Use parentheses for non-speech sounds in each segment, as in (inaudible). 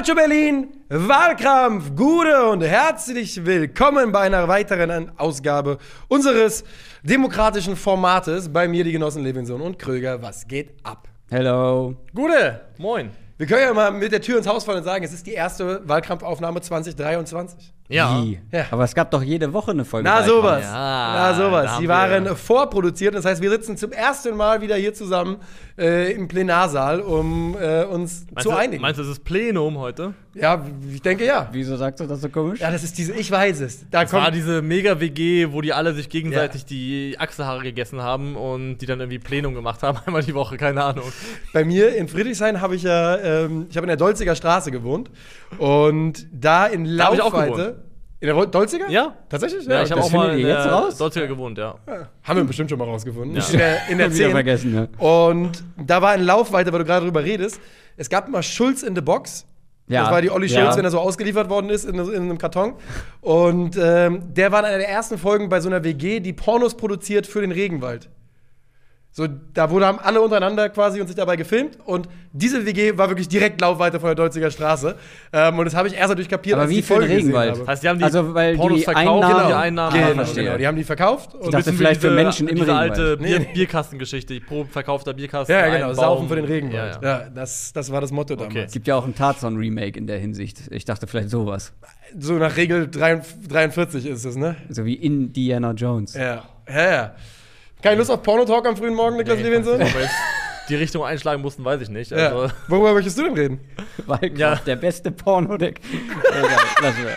Calcio Berlin, Wahlkampf, Gude und herzlich willkommen bei einer weiteren Ausgabe unseres demokratischen Formates. Bei mir die Genossen Levinson und Kröger. Was geht ab? Hello. Gude, Moin. wir können ja mal mit der Tür ins Haus fallen und sagen, es ist die erste Wahlkampfaufnahme 2023. Ja. Ja. Aber es gab doch jede Woche eine Folge. Na sowas. Ja, Na sowas. Die wir- waren vorproduziert. Das heißt, wir sitzen zum ersten Mal wieder hier zusammen äh, im Plenarsaal, um äh, uns Meinst zu du, einigen. Meinst du, es ist Plenum heute? ja, ich denke ja. Wieso sagst du das so komisch? Ja, das ist diese, ich weiß es. Da Es war diese Mega-WG, wo die alle sich gegenseitig Ja. die Achselhaare gegessen haben und die dann irgendwie Plenum gemacht haben, (laughs) einmal die Woche, keine Ahnung. bei mir in Friedrichshain habe ich ja, ähm, ich habe in der Dolziger Straße gewohnt und da in Da hab ich auch Laufweite. In der Dolziger? Ja. Tatsächlich? Ja, ich habe auch mal in jetzt der raus? Dolziger gewohnt, ja. Haben wir bestimmt schon mal rausgefunden. Ja. In der, in der (laughs) Wieder 10. vergessen, ne? Und da war in Laufweite, weil du gerade drüber redest, es gab mal Schulz in the Box. Ja. Das war die Olli Ja. Schulz, wenn er so ausgeliefert worden ist in, in einem Karton. Und ähm, der war in einer der ersten Folgen bei so einer WG, die Pornos produziert für den Regenwald. So, da wurde haben alle untereinander quasi und sich dabei gefilmt. Und diese WG war wirklich direkt Laufweite von der Dolziger Straße. Ähm, und das habe ich erst dadurch kapiert, Aber als ich wie die für den Folge gesehen Regenwald? habe. Heißt, die haben die Also, weil Pornos die verkauft, Einnahmen- die Einnahmen. Genau, Ah, haben. verstehe. genau, die haben die verkauft. Und dachte, Bisschen wie vielleicht für diese- Menschen im diese Regenwald. alte Bier, Nee. Bierkastengeschichte, pro verkaufter Bierkasten. ja, genau, saufen für den Regenwald. Ja, Ja, ja. das, das war das Motto Okay. damals. Es gibt ja auch ein Tarzan-Remake in der Hinsicht. Ich dachte vielleicht sowas. So nach Regel 43 ist es, ne? So wie Indiana Jones. Ja, ja, ja. Keine Lust auf Pornotalk am frühen Morgen, Niklas Nee, Levinson? ob wir jetzt die Richtung einschlagen mussten, weiß ich nicht. Ja. Also, Worüber möchtest du denn reden? (laughs) Wahlkampf, Ja. der beste Pornodeck. Wir.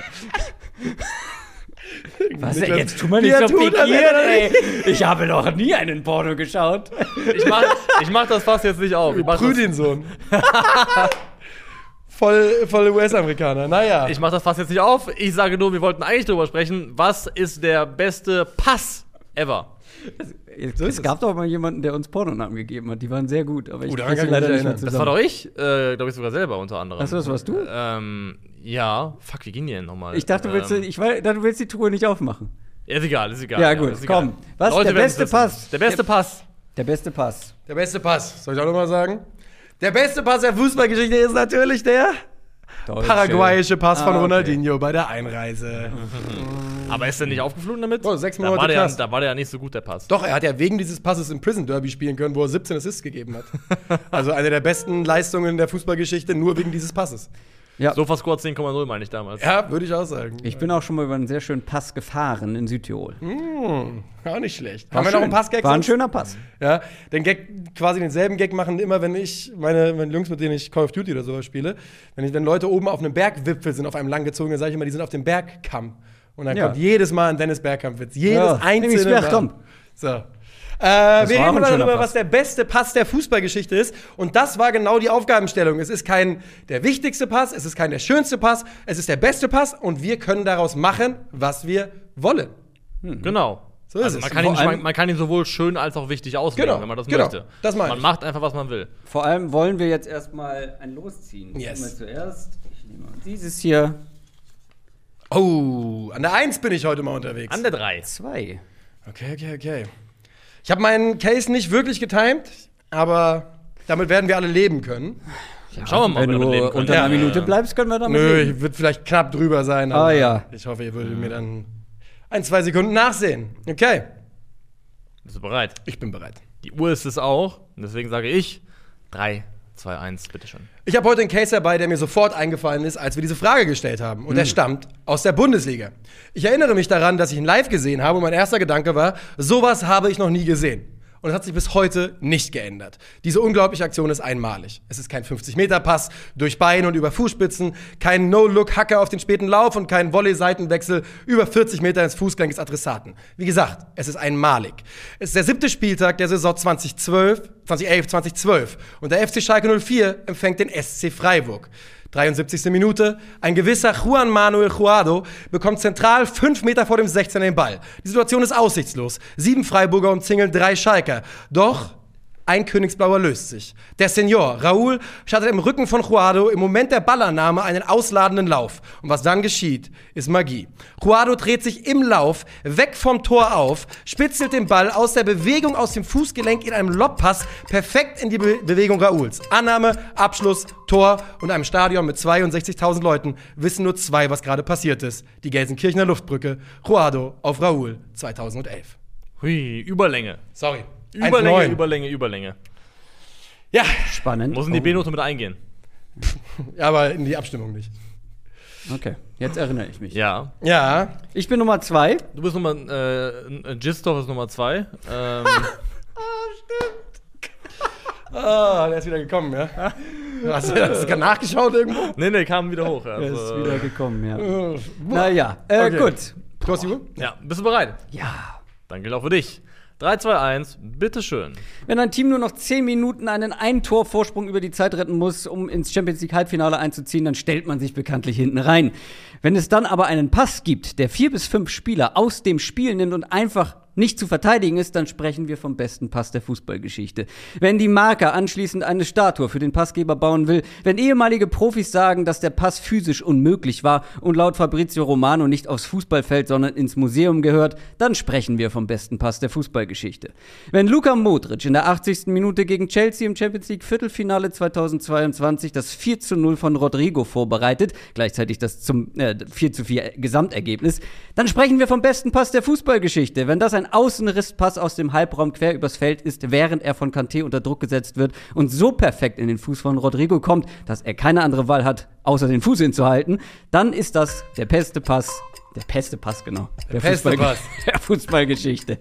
Was denn? Jetzt tu mal nicht so pikiert, er ey. Ich habe noch nie einen Porno geschaut. ich, mach, ich mach das fast jetzt nicht auf. Prüdin-Sohn. (laughs) voll, voll US-Amerikaner. Naja. ich mach das fast jetzt nicht auf. Ich sage nur, wir wollten eigentlich drüber sprechen, was ist der beste Pass ever? Es, So es es. gab doch mal jemanden, der uns Pornonamen gegeben hat. Die waren sehr gut, aber ich Oh, krieg sie kann ich leider nicht mehr erinnern. Das war zusammen. doch ich, äh, glaube ich sogar selber unter anderem. Ach so, das warst du? Ähm, ja, fuck, wie ging die denn nochmal? Ich dachte, du willst, ähm, ich weiß, du willst die Truhe nicht aufmachen. ja, ist egal, ist egal. Ja, gut, ist egal. komm. Was, Leute der beste. Pass? Der beste Pass. Der beste Pass. Der beste Pass. Soll ich auch nochmal sagen? Der beste Pass der Fußballgeschichte ist natürlich der Deutsche. paraguayische Pass von Ah, okay. Ronaldinho bei der Einreise. (laughs) Aber ist der nicht aufgeflogen damit? Oh, sechs da Monate war, der, da war der ja nicht so gut, der Pass. Doch, er hat ja wegen dieses Passes im Prison Derby spielen können, wo er 17 Assists gegeben hat. (laughs) also eine der besten Leistungen der Fußballgeschichte, nur wegen dieses Passes. Ja. Sofa Squad 10,0 meine ich damals. Ja, würde ich auch sagen. Ich bin auch schon mal über einen sehr schönen Pass gefahren in Südtirol. Hm, auch nicht schlecht. War Haben wir noch einen Passgag? War ein sonst? schöner Pass. Ja, den Gag, quasi denselben Gag machen immer, wenn ich meine, meine Jungs, mit denen ich Call of Duty oder sowas spiele, wenn, ich, wenn Leute oben auf einem Bergwipfel sind, auf einem langgezogenen, sage ich immer, die sind auf dem Bergkamm. Und dann Ja. kommt jedes Mal ein Dennis Bergkamp-Witz. Jedes Ja, einzelne Dennis Mal. Bergkamp. So. Äh, wir reden darüber, Pass. was der beste Pass der Fußballgeschichte ist. Und das war genau die Aufgabenstellung. Es ist kein der wichtigste Pass, es ist kein der schönste Pass, es ist der beste Pass und wir können daraus machen, was wir wollen. Genau. So ist also es. man, kann ihn, allem- man, man kann ihn sowohl schön als auch wichtig auslegen, Genau, wenn man das genau. möchte. Das man ich. macht einfach, was man will. Vor allem wollen wir jetzt erstmal ein Los ziehen. Yes. Zuerst. Ich nehme mal dieses hier. Oh, an der Eins bin ich heute mal unterwegs. An der 3. Zwei. Okay, okay, okay. Ich habe meinen Case nicht wirklich getimed, aber damit werden wir alle leben können. Schauen wir mal, Wenn damit leben du können. unter Ja. einer Minute bleibst, können wir damit Nö, leben. ich wird vielleicht knapp drüber sein, aber Ah, ja. ich hoffe, ihr würdet mir dann ein, zwei Sekunden nachsehen. Okay, Bist du bereit? ich bin bereit. Die Uhr ist es auch. Und deswegen sage ich 3, 2, 1, bitteschön. Ich habe heute einen Case dabei, der mir sofort eingefallen ist, als wir diese Frage gestellt haben. Und der stammt aus der Bundesliga. Ich erinnere mich daran, dass ich ihn live gesehen habe und mein erster Gedanke war, sowas habe ich noch nie gesehen. Und es hat sich bis heute nicht geändert. Diese unglaubliche Aktion ist einmalig. Es ist kein 50-Meter-Pass durch Bein und über Fußspitzen, kein No-Look-Hacker auf den späten Lauf und kein Volley-Seitenwechsel über 40 Meter ins Fußgelenk des Adressaten. Wie gesagt, es ist einmalig. Es ist der siebte Spieltag der Saison 2012, 2011, 2012 und der FC Schalke 04 empfängt den SC Freiburg. 73. Minute. Ein gewisser Juan Manuel Juado bekommt zentral fünf Meter vor dem 16 den Ball. Die Situation ist aussichtslos. Sieben Freiburger umzingeln drei Schalker. Doch Ein Königsblauer löst sich. Der Senior, Raúl, startet im Rücken von Juado im Moment der Ballannahme einen ausladenden Lauf. Und was dann geschieht, ist Magie. Juado dreht sich im Lauf weg vom Tor auf, spitzelt den Ball aus der Bewegung aus dem Fußgelenk in einem Lobpass perfekt in die Be Bewegung Raúls. Annahme, Abschluss, Tor und einem Stadion mit 62.000 Leuten wissen nur zwei, was gerade passiert ist. Die Gelsenkirchener Luftbrücke. Juado auf Raúl 2011. Hui, Überlänge. Sorry. Überlänge, 1,9. Überlänge, Überlänge. Ja, Spannend. Muss in die Oh. B-Note mit eingehen. (laughs) aber in die Abstimmung nicht. Okay, jetzt erinnere ich mich. Ja. Ja, Ich bin Nummer zwei. Du bist Nummer, äh, Gisdorf ist Nummer zwei. Ähm, (laughs) Ah, der ist wieder gekommen, ja. Hast du das nachgeschaut irgendwo? nee, nee, kam wieder hoch. Er ist Also, wieder gekommen, ja. Äh, Naja, äh, Okay. gut. Prost, Jugo. ja, bist du bereit? Ja. Dann gilt auch für dich. 3, 2, 1, bitteschön. Wenn ein Team nur noch 10 Minuten einen Ein-Tor-Vorsprung über die Zeit retten muss, um ins Champions League-Halbfinale einzuziehen, dann stellt man sich bekanntlich hinten rein. Wenn es dann aber einen Pass gibt, der vier bis fünf Spieler aus dem Spiel nimmt und einfach nicht zu verteidigen ist, dann sprechen wir vom besten Pass der Fußballgeschichte. Wenn die Marker anschließend eine Statue für den Passgeber bauen will, wenn ehemalige Profis sagen, dass der Pass physisch unmöglich war und laut Fabrizio Romano nicht aufs Fußballfeld, sondern ins Museum gehört, dann sprechen wir vom besten Pass der Fußballgeschichte. Wenn Luka Modric in der 80. Minute gegen Chelsea im Champions League Viertelfinale 2022 das 4 zu 0 von Rodrigo vorbereitet, gleichzeitig das zum äh, 4 zu 4 Gesamtergebnis, dann sprechen wir vom besten Pass der Fußballgeschichte. Wenn das ein Außenrisspass aus dem Halbraum quer übers Feld ist, während er von Kanté unter Druck gesetzt wird und so perfekt in den Fuß von Rodrigo kommt, dass er keine andere Wahl hat, außer den Fuß hinzuhalten, dann ist das der beste Pass, der beste Pass, genau. Der, beste Fußball- Pass. (laughs) Der Fußballgeschichte.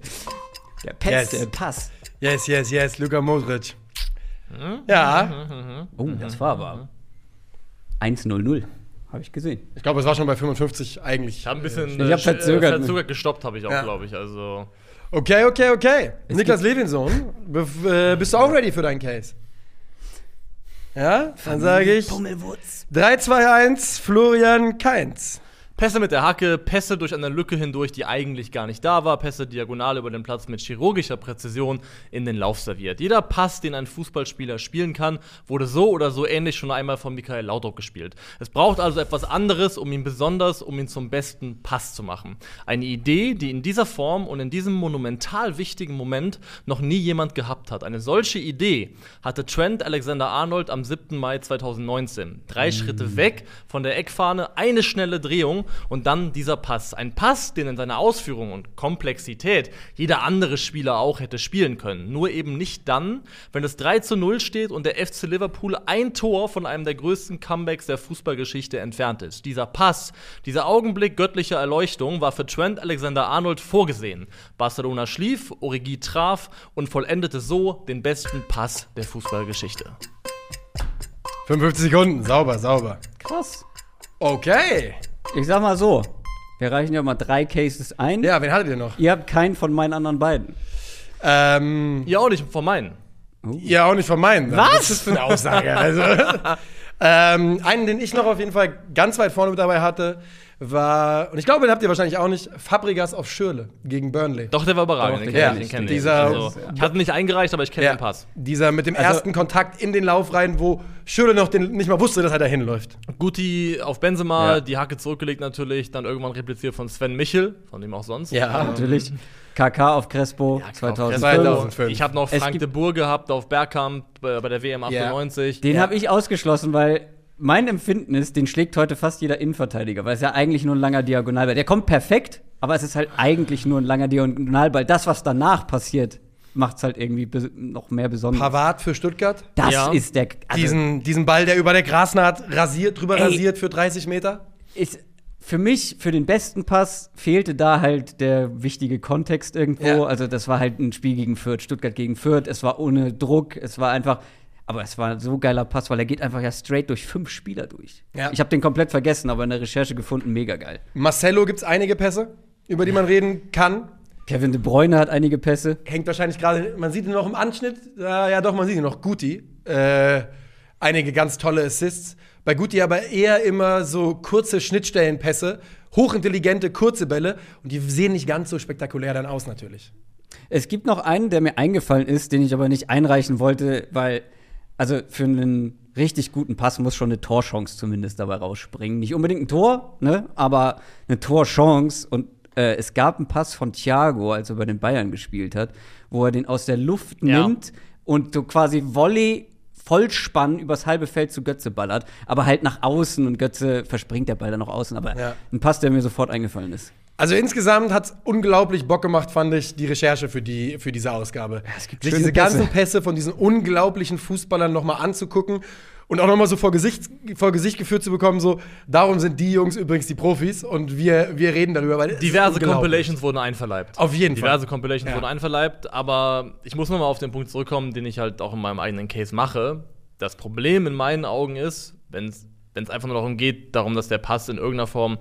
Der beste Yes. Pass. Yes, yes, yes, Luka Modric. Ja, Oh, das war aber 1-0-0. Habe ich gesehen. ich glaube, es war schon bei 55 eigentlich. Ich habe ein bisschen Ich hab sch- verzögert. Äh, verzögert gestoppt, habe ich auch, Ja. glaube ich. Also. Okay, okay, okay. Niklas Levinson, äh, bist du auch ready für deinen Case? Ja, dann sage ich 3, 2, 1, Florian Kainz. Pässe mit der Hacke, Pässe durch eine Lücke hindurch, die eigentlich gar nicht da war, Pässe diagonal über den Platz mit chirurgischer Präzision in den Lauf serviert. Jeder Pass, den ein Fußballspieler spielen kann, wurde so oder so ähnlich schon einmal von Michael Laudrup gespielt. Es braucht also etwas anderes, um ihn besonders, um ihn zum besten Pass zu machen. Eine Idee, die in dieser Form und in diesem monumental wichtigen Moment noch nie jemand gehabt hat. Eine solche Idee hatte Trent Alexander-Arnold am 7. Mai 2019. Drei Schritte weg von der Eckfahne, eine schnelle Drehung und dann dieser Pass. Ein Pass, den in seiner Ausführung und Komplexität jeder andere Spieler auch hätte spielen können. Nur eben nicht dann, wenn es 3 zu 0 steht und der FC Liverpool ein Tor von einem der größten Comebacks der Fußballgeschichte entfernt ist. Dieser Pass, dieser Augenblick göttlicher Erleuchtung war für Trent Alexander-Arnold vorgesehen. Barcelona schlief, Origi traf und vollendete so den besten Pass der Fußballgeschichte. 55 Sekunden, sauber, sauber. Krass. Okay. Ich sag mal so, wir reichen ja mal drei Cases ein. Ja, wen hattet ihr noch? Ihr habt keinen von meinen anderen beiden. Ähm, Ja, auch nicht von meinen. ja, auch nicht von meinen. Was? Was ist das für eine Aussage? (laughs) Also, ähm, einen, den ich noch auf jeden Fall ganz weit vorne mit dabei hatte, war, und ich glaube, den habt ihr wahrscheinlich auch nicht, Fabregas auf Schürle gegen Burnley. Doch, der war überragend. Doch, den ich. den kenn ich. Also, ich hatte nicht eingereicht, aber ich kenne den Pass. Dieser mit dem Also- ersten Kontakt in den Lauf rein, wo Schürle noch den, nicht mal wusste, dass er da hinläuft. Guti auf Benzema, Ja. die Hacke zurückgelegt natürlich, dann irgendwann repliziert von Sven Michel, von dem auch sonst. Ja. Natürlich. KK auf Crespo Ja, 2005. 2005. Ich habe noch Frank de Boer gehabt auf Bergkamp äh, bei der WM 98. Den Ja. habe ich ausgeschlossen, weil mein Empfinden ist, den schlägt heute fast jeder Innenverteidiger, weil es ja eigentlich nur ein langer Diagonalball. Der kommt perfekt, aber es ist halt eigentlich nur ein langer Diagonalball. Das, was danach passiert, macht es halt irgendwie noch mehr besonders. Pavard für Stuttgart. Das Ja. ist der. Also diesen, diesen Ball, der über der Grasnaht rasiert, drüber Ey. rasiert für 30 Meter. ist für mich, für den besten Pass, fehlte da halt der wichtige Kontext irgendwo. Ja. Also, das war halt ein Spiel gegen Fürth, Stuttgart gegen Fürth. Es war ohne Druck, es war einfach. Aber es war so geiler Pass, weil er geht einfach ja straight durch fünf Spieler durch. Ja. Ich habe den komplett vergessen, aber in der Recherche gefunden, mega geil. Marcelo gibt es einige Pässe, über die man reden kann. Kevin De Bruyne hat einige Pässe. Hängt wahrscheinlich gerade, man sieht ihn noch im Anschnitt. Ja, ja, doch, man sieht ihn noch. Guti. Äh, einige ganz tolle Assists. Bei Guti aber eher immer so kurze Schnittstellenpässe, hochintelligente, kurze Bälle. Und die sehen nicht ganz so spektakulär dann aus, natürlich. Es gibt noch einen, der mir eingefallen ist, den ich aber nicht einreichen wollte, weil, also für einen richtig guten Pass muss schon eine Torchance zumindest dabei rausspringen. Nicht unbedingt ein Tor, ne, aber eine Torchance. Und äh, es gab einen Pass von Thiago, als er bei den Bayern gespielt hat, wo er den aus der Luft Ja. nimmt und so quasi Volley Vollspann übers halbe Feld zu Götze ballert, aber halt nach außen und Götze verspringt der Ball dann nach außen. Aber Ja. ein Pass, der mir sofort eingefallen ist. Also insgesamt hat es unglaublich Bock gemacht, fand ich, die Recherche für, die, für diese Ausgabe. es gibt Sich diese ganzen Pässe. Pässe von diesen unglaublichen Fußballern noch mal anzugucken und auch noch mal so vor Gesicht, vor Gesicht geführt zu bekommen, so, darum sind die Jungs übrigens die Profis und wir, wir reden darüber. Weil Diverse. Compilations wurden einverleibt. Auf jeden Fall. Diverse Compilations Ja. wurden einverleibt, aber ich muss nochmal auf den Punkt zurückkommen, den ich halt auch in meinem eigenen Case mache. Das Problem in meinen Augen ist, wenn es einfach nur darum geht, darum, dass der Pass in irgendeiner Form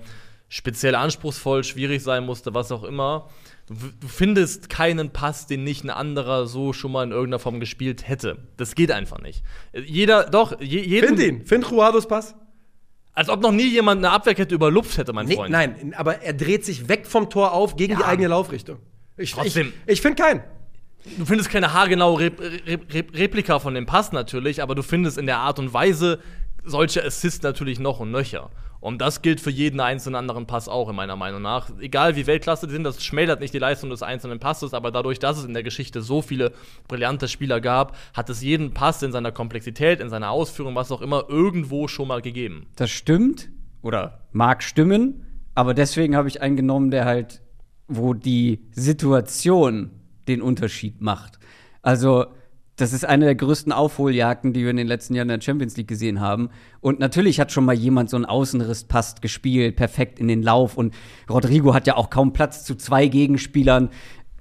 speziell anspruchsvoll, schwierig sein musste, was auch immer. Du, du findest keinen Pass, den nicht ein anderer so schon mal in irgendeiner Form gespielt hätte. Das geht einfach nicht. Jeder, doch, je, jeden, Find ihn. Find Juados Pass. als ob noch nie jemand eine Abwehrkette überlupft hätte, mein Nee, Freund. nein, aber er dreht sich weg vom Tor auf gegen die Ja. eigene Laufrichtung. Ich, Trotzdem. Ich, ich finde keinen. Du findest keine haargenaue Rep Rep Rep Replika von dem Pass natürlich, aber du findest in der Art und Weise solche Assists natürlich noch und nöcher. Und das gilt für jeden einzelnen anderen Pass auch, in meiner Meinung nach. Egal wie Weltklasse die sind, das schmälert nicht die Leistung des einzelnen Passes, aber dadurch, dass es in der Geschichte so viele brillante Spieler gab, hat es jeden Pass in seiner Komplexität, in seiner Ausführung, was auch immer, irgendwo schon mal gegeben. Das stimmt oder mag stimmen, aber deswegen habe ich einen genommen, der halt, wo die Situation den Unterschied macht. Also, das ist eine der größten Aufholjagden, die wir in den letzten Jahren in der Champions League gesehen haben. Und natürlich hat schon mal jemand so einen Außenriss-Pass gespielt, perfekt in den Lauf. Und Rodrigo hat ja auch kaum Platz zu zwei Gegenspielern.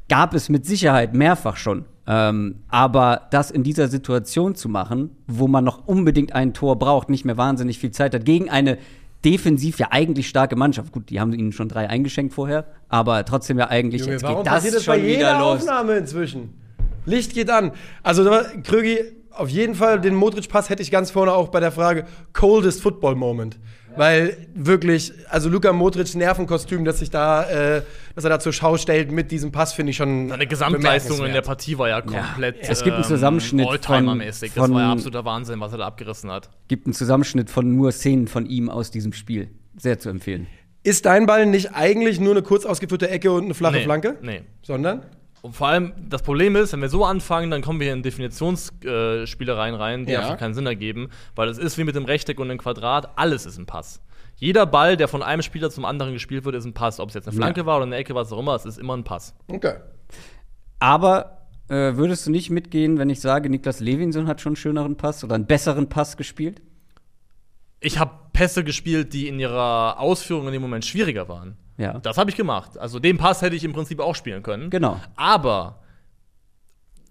Gab es mit Sicherheit mehrfach schon. Ähm, aber das in dieser Situation zu machen, wo man noch unbedingt ein Tor braucht, nicht mehr wahnsinnig viel Zeit hat, gegen eine defensiv ja eigentlich starke Mannschaft. Gut, die haben ihnen schon drei eingeschenkt vorher, aber trotzdem ja eigentlich Junge, jetzt warum geht das passiert das bei jeder los. Aufnahme inzwischen? Licht geht an. Also, Krögi, auf jeden Fall den Modric-Pass hätte ich ganz vorne auch bei der Frage Coldest Football Moment. Weil wirklich, also Luka Modric Nervenkostüm, das sich da, äh, dass er da zur Schau stellt mit diesem Pass, finde ich schon. Seine Gesamtleistung in der. Partie war ja komplett Es gibt einen Zusammenschnitt von- Oldtimer-mäßig. Das war ja absoluter Wahnsinn, was er da abgerissen hat. Gibt einen Zusammenschnitt von nur Szenen von ihm aus diesem Spiel. Sehr zu empfehlen. Ist dein Ball nicht eigentlich nur eine kurz ausgeführte Ecke und eine flache Nee, Flanke? nee. Sondern? Und vor allem, das Problem ist, wenn wir so anfangen, dann kommen wir in Definitionsspielereien rein, die Ja. einfach keinen Sinn ergeben, weil es ist wie mit dem Rechteck und dem Quadrat, alles ist ein Pass. Jeder Ball, der von einem Spieler zum anderen gespielt wird, ist ein Pass. Ob es jetzt eine Flanke Ja. war oder eine Ecke, was auch immer, es ist immer ein Pass. Okay. Aber äh, würdest du nicht mitgehen, wenn ich sage, Niklas Levinson hat schon einen schöneren Pass oder einen besseren Pass gespielt? Ich habe Pässe gespielt, die in ihrer Ausführung in dem Moment schwieriger waren. Ja. Das habe ich gemacht. Also den Pass hätte ich im Prinzip auch spielen können. Genau. Aber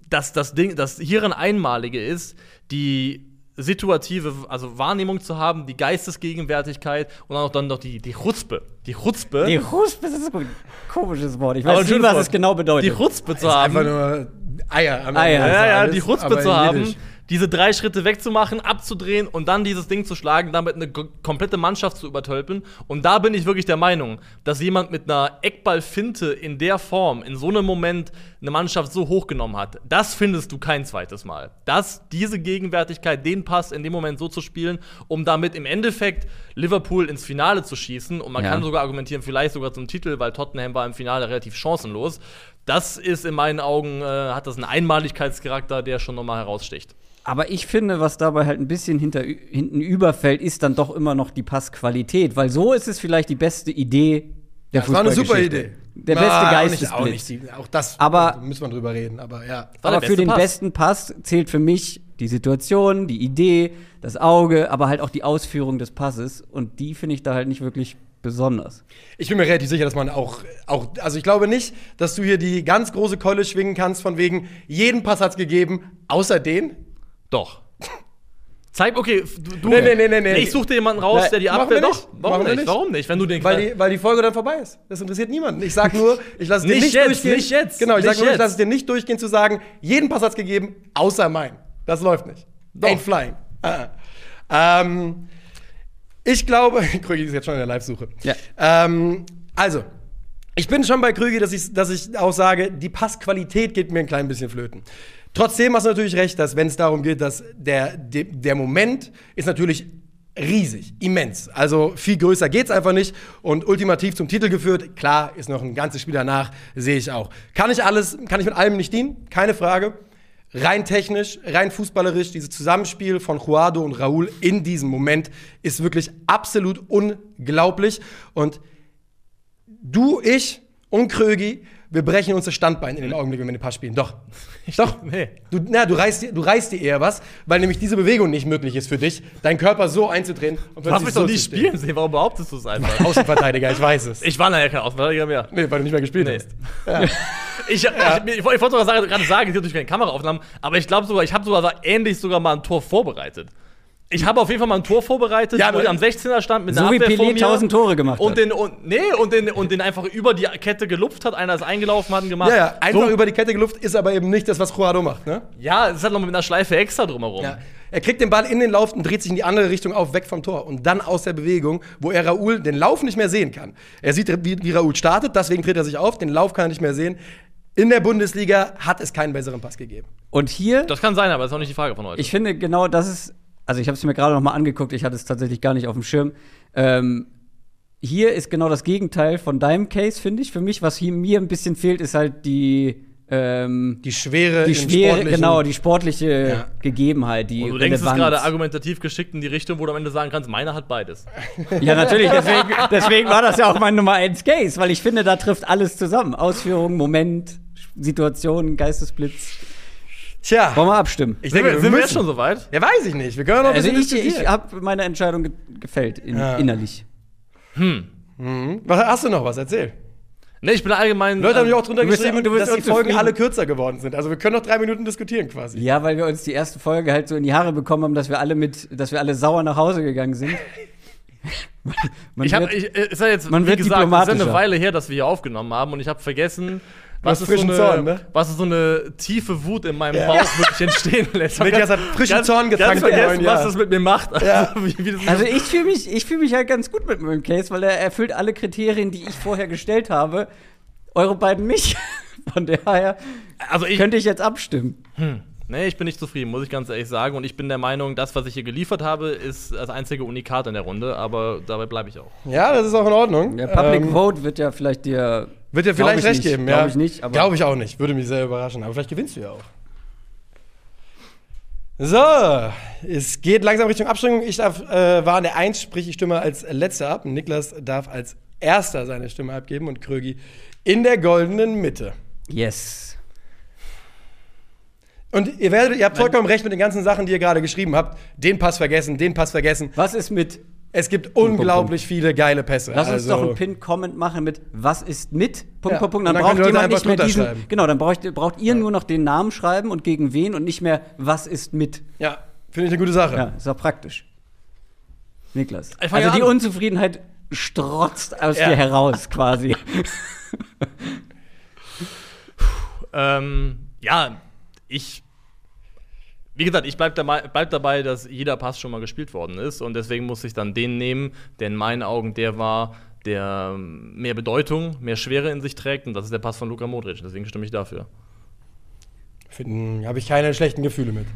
dass das Ding, das hierin einmalige ist, die situative, also Wahrnehmung zu haben, die Geistesgegenwärtigkeit und dann auch dann noch die, die Chutzpe. Die Chutzpe. Die das ist ein komisches Wort. Ich Aber weiß nicht, was Wort. es genau bedeutet. Die Chutzpe zu Ist haben. einfach nur Eier am Eier. Ja, ja, die Chutzpe zu haben, Jiddisch. Diese drei Schritte wegzumachen, abzudrehen und dann dieses Ding zu schlagen, damit eine komplette Mannschaft zu übertölpen. Und da bin ich wirklich der Meinung, dass jemand mit einer Eckballfinte in der Form, in so einem Moment, eine Mannschaft so hochgenommen hat. Das findest du kein zweites Mal. Das, diese Gegenwärtigkeit, den Pass in dem Moment so zu spielen, um damit im Endeffekt Liverpool ins Finale zu schießen. Und man Ja. kann sogar argumentieren, vielleicht sogar zum Titel, weil Tottenham war im Finale relativ chancenlos. Das ist in meinen Augen, äh, hat das einen Einmaligkeitscharakter, der schon nochmal heraussticht. Aber ich finde, was dabei halt ein bisschen hinter, hinten überfällt, ist dann doch immer noch die Passqualität. Weil so ist es vielleicht die beste Idee der Das war eine super. Idee. Der beste auch nicht, Geistesblitz. auch, nicht, die- auch das Aber- müssen wir drüber reden, aber ja. Aber für den Pass. besten Pass zählt für mich die Situation, die Idee, das Auge, aber halt auch die Ausführung des Passes. Und die finde ich da halt nicht wirklich besonders. Ich bin mir relativ sicher, dass man auch, auch, also ich glaube nicht, dass du hier die ganz große Keule schwingen kannst, von wegen, jeden Pass hat's gegeben, außer den. Doch. Zeig, okay, du, du Nee, nee, nee, nee, nee. Ich such dir jemanden raus, Nein, der die Abwehr. Doch, warum nicht? nicht. Warum nicht? Wenn du den Weil die, weil die Folge dann vorbei ist. Das interessiert niemanden. Ich sag nur, ich lasse es dir Nicht nicht jetzt, durchgehen. nicht jetzt, Genau, ich sag nicht nur, ich lasse es dir nicht durchgehen zu sagen, jeden Pass hat's gegeben, außer mein. Das läuft nicht. Doch. Ain't flying. Ah, ah. Ähm, ich glaube, (laughs) Krögi ist jetzt schon in der Live-Suche. Ja. Ähm, also, Ich bin schon bei Krügi, dass ich, dass ich auch sage, die Passqualität geht mir ein klein bisschen flöten. Trotzdem hast du natürlich recht, dass wenn es darum geht, dass der, de, der Moment ist natürlich riesig, immens. Also viel größer geht's einfach nicht und ultimativ zum Titel geführt. Klar, ist noch ein ganzes Spiel danach, sehe ich auch. Kann ich alles, kann ich mit allem nicht dienen, keine Frage. Rein technisch, rein fußballerisch, dieses Zusammenspiel von Juado und Raúl in diesem Moment ist wirklich absolut unglaublich. Und du, ich und Krögi, wir brechen uns das Standbein in den Augenblick, wenn wir den Pass spielen. Doch. Doch. Nee. Du, na, du, reißt, dir- du reißt dir eher was, weil nämlich diese Bewegung nicht möglich ist für dich, deinen Körper so einzudrehen und plötzlich mich so doch nie spielen sehen, warum behauptest du es einfach? (laughs) Außenverteidiger, ich weiß es. Ich war nachher kein Außenverteidiger mehr. nee, weil du nicht mehr gespielt Nee. hast. (laughs) Ich, ich, ich, ich wollte sogar gerade sagen, ich habe natürlich keine Kameraaufnahmen, aber ich glaube sogar, ich habe sogar ähnlich sogar mal ein Tor vorbereitet. Ich habe auf jeden Fall mal ein Tor vorbereitet, Ja, wo ich am 16er stand mit So einer wie Abwehr vor Pelé mir 1000 Tore gemacht und hat. den und nee und den und den einfach über die Kette gelupft hat, einer ist eingelaufen hat und gemacht. Ja, ja, einfach so, über die Kette geluft ist aber eben nicht das, was Juado macht, ne? ja, es hat noch mit einer Schleife extra drumherum. Ja. Er kriegt den Ball in den Lauf und dreht sich in die andere Richtung auf, weg vom Tor. Und dann aus der Bewegung, wo er Raoul den Lauf nicht mehr sehen kann. Er sieht, wie, wie Raoul startet, deswegen dreht er sich auf, den Lauf kann er nicht mehr sehen. In der Bundesliga hat es keinen besseren Pass gegeben. Und hier, Das kann sein, aber das ist auch nicht die Frage von heute. ich finde genau das ist, also ich habe es mir gerade noch mal angeguckt, ich hatte es tatsächlich gar nicht auf dem Schirm. Ähm, hier ist genau das Gegenteil von deinem Case, finde ich. Für mich, was hier mir ein bisschen fehlt, ist halt die ähm, Die Schwere, die schwere, und die sportliche Ja. Gegebenheit, die und du denkst es Relevanz. gerade argumentativ geschickt in die Richtung, wo du am Ende sagen kannst, meiner hat beides. (laughs) Ja, natürlich. Deswegen, deswegen war das ja auch mein Nummer 1 Case, weil ich finde, da trifft alles zusammen. Ausführung, Moment, Situation, Geistesblitz. Tja, Wollen wir abstimmen? ich Sind, denke, wir, sind wir jetzt schon soweit? Ja, weiß ich nicht. Wir können noch ein Also bisschen ich, ich habe meine Entscheidung ge gefällt, in, Ja. innerlich. Was, hast du noch was? Erzähl. Ne, ich bin allgemein. Leute haben ja auch drunter du geschrieben, du dass die Folgen alle kürzer geworden sind. Also wir können noch drei Minuten diskutieren quasi. Ja, weil wir uns die erste Folge halt so in die Haare bekommen haben, dass wir alle mit, dass wir alle sauer nach Hause gegangen sind. (laughs) Man Ich habe, wird- ich, äh, ist ja jetzt, man wie wird gesagt, es ist ja eine Weile her, dass wir hier aufgenommen haben und ich habe vergessen, was ist, so eine, Zorn, ne? was ist so eine tiefe Wut in meinem Ja. Bauch wirklich entstehen (laughs) lässt. Niklas hat frischen Zorn getankt Ganz vergessen, was das mit mir macht. Ja. (laughs) wie, wie das also ich fühle mich, ich fühle mich halt ganz gut mit meinem Case, weil er erfüllt alle Kriterien, die ich vorher gestellt habe. Eure beiden nicht. (laughs) Von daher also ich, könnte ich jetzt abstimmen. nee, ich bin nicht zufrieden, muss ich ganz ehrlich sagen. Und ich bin der Meinung, das, was ich hier geliefert habe, ist das einzige Unikat in der Runde. Aber dabei bleibe ich auch. Ja, das ist auch in Ordnung. Der Public Ähm, Vote wird ja vielleicht dir. Wird dir vielleicht ich recht nicht, geben, ja. ich nicht, aber- Glaube ich auch nicht. Würde mich sehr überraschen. Aber vielleicht gewinnst du ja auch. So, es geht langsam Richtung Abstimmung. Ich darf, äh, war an der 1, sprich ich stimme als letzter ab. Niklas darf als erster seine Stimme abgeben und Krögi in der goldenen Mitte. Yes. Und ihr werdet, ihr habt vollkommen recht mit den ganzen Sachen, die ihr gerade geschrieben habt. Den Pass vergessen, den Pass vergessen. Was ist mit. Es gibt Punkt, unglaublich viele geile Pässe. Lass uns Also- doch einen Pin-Comment machen mit Was ist mit? Punkt, Ja, Punkt, Punkt. Dann, dann braucht jemand nicht mehr diesen. Genau, dann braucht, braucht ihr nur noch den Namen schreiben und gegen wen und nicht mehr Was ist mit. Ja, finde ich eine gute Sache. Ja, ist auch praktisch. Niklas. Also ja die an. Unzufriedenheit strotzt aus Ja. dir heraus, quasi. (laughs) (laughs) Ähm, ja, ich. Wie gesagt, ich bleib, dabei- bleib dabei, dass jeder Pass schon mal gespielt worden ist. Und deswegen muss ich dann den nehmen, der in meinen Augen der war, der mehr Bedeutung, mehr Schwere in sich trägt. Und das ist der Pass von Luka Modric. Deswegen stimme ich dafür. Habe ich keine schlechten Gefühle mit.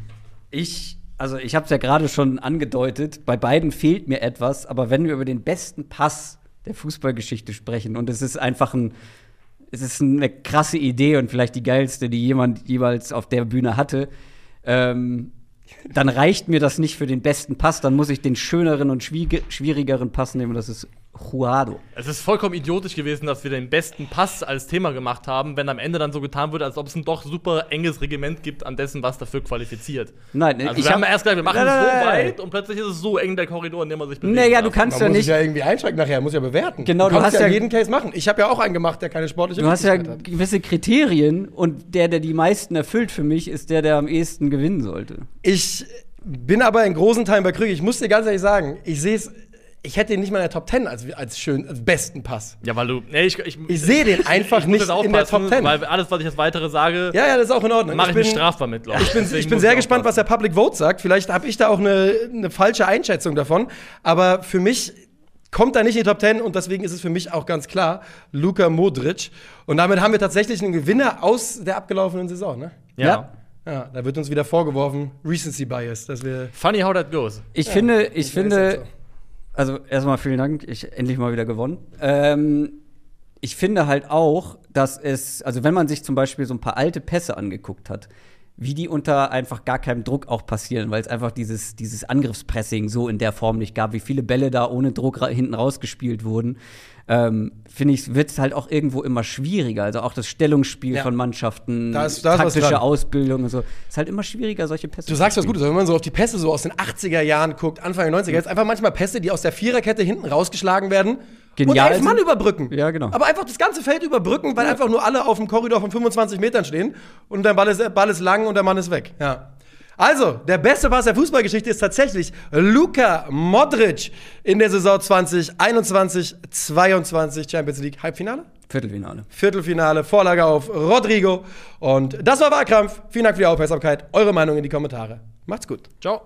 Ich, also ich habe es ja gerade schon angedeutet, bei beiden fehlt mir etwas, aber wenn wir über den besten Pass der Fußballgeschichte sprechen und es ist einfach ein, es ist eine krasse Idee und vielleicht die geilste, die jemand jeweils auf der Bühne hatte, ähm, dann reicht mir das nicht für den besten Pass, dann muss ich den schöneren und schwierigeren Pass nehmen. Das ist Juado. Es ist vollkommen idiotisch gewesen, dass wir den besten Pass als Thema gemacht haben, wenn am Ende dann so getan wird, als ob es ein doch super enges Regiment gibt an dessen, was dafür qualifiziert. Nein, Also ich wir haben hab- erst gesagt, wir machen es so weit und plötzlich ist es so eng der Korridor, in dem man sich bewegt. Naja, du kannst Man ja muss nicht. sich ja irgendwie einschränken nachher, muss ja bewerten. Genau, du kannst hast ja ja- jeden Case machen. Ich habe ja auch einen gemacht, der keine sportliche Du hast ja hat. gewisse Kriterien und der, der die meisten erfüllt für mich, ist der, der am ehesten gewinnen sollte. Ich bin aber in großen Teilen bei Krüger. Ich muss dir ganz ehrlich sagen, ich sehe es, ich hätte ihn nicht mal in der Top 10 als, als, schön, als besten Pass. Ja, weil du. Nee, ich, ich, Ich sehe den (laughs) einfach nicht in der Top 10. Weil alles, was ich als weitere sage, Ja, ja, das ist auch in Ordnung. mache ich mich bin- strafbar mit, glaub Ich bin, ich bin sehr gespannt, was der Public Vote sagt. Vielleicht habe ich da auch eine, eine falsche Einschätzung davon. Aber für mich kommt da nicht in die Top 10 und deswegen ist es für mich auch ganz klar Luka Modric. Und damit haben wir tatsächlich einen Gewinner aus der abgelaufenen Saison, ne? Ja. Ja, da wird uns wieder vorgeworfen, Recency Bias, dass wir. Funny how that goes. Ich finde, ich finde, so. Also erstmal vielen Dank, ich endlich mal wieder gewonnen. Ähm, ich finde halt auch, dass es, also wenn man sich zum Beispiel so ein paar alte Pässe angeguckt hat, wie die unter einfach gar keinem Druck auch passieren, weil es einfach dieses, dieses Angriffspressing so in der Form nicht gab, wie viele Bälle da ohne Druck ra hinten rausgespielt wurden, ähm, finde ich, wird es halt auch irgendwo immer schwieriger. Also auch das Stellungsspiel Ja. von Mannschaften, Da ist- da taktische. Ausbildung und so. Ist halt immer schwieriger, solche Pässe Du sagst was. Gutes, wenn man so auf die Pässe so aus den 80er Jahren guckt, Anfang der 90er, jetzt einfach manchmal Pässe, die aus der Viererkette hinten rausgeschlagen werden. Genial und elf Mann überbrücken. Ja, genau. Aber einfach das ganze Feld überbrücken, weil einfach nur alle auf dem Korridor von 25 Metern stehen und der Ball ist, der Ball ist lang und der Mann ist weg. Ja. Also, der beste Pass der Fußballgeschichte ist tatsächlich Luka Modric in der Saison 2021, 22 Champions League Halbfinale. Viertelfinale. Viertelfinale, Vorlage auf Rodrigo. Und das war Wahlkampf. Vielen Dank für die Aufmerksamkeit. Eure Meinung in die Kommentare. Macht's gut. Ciao.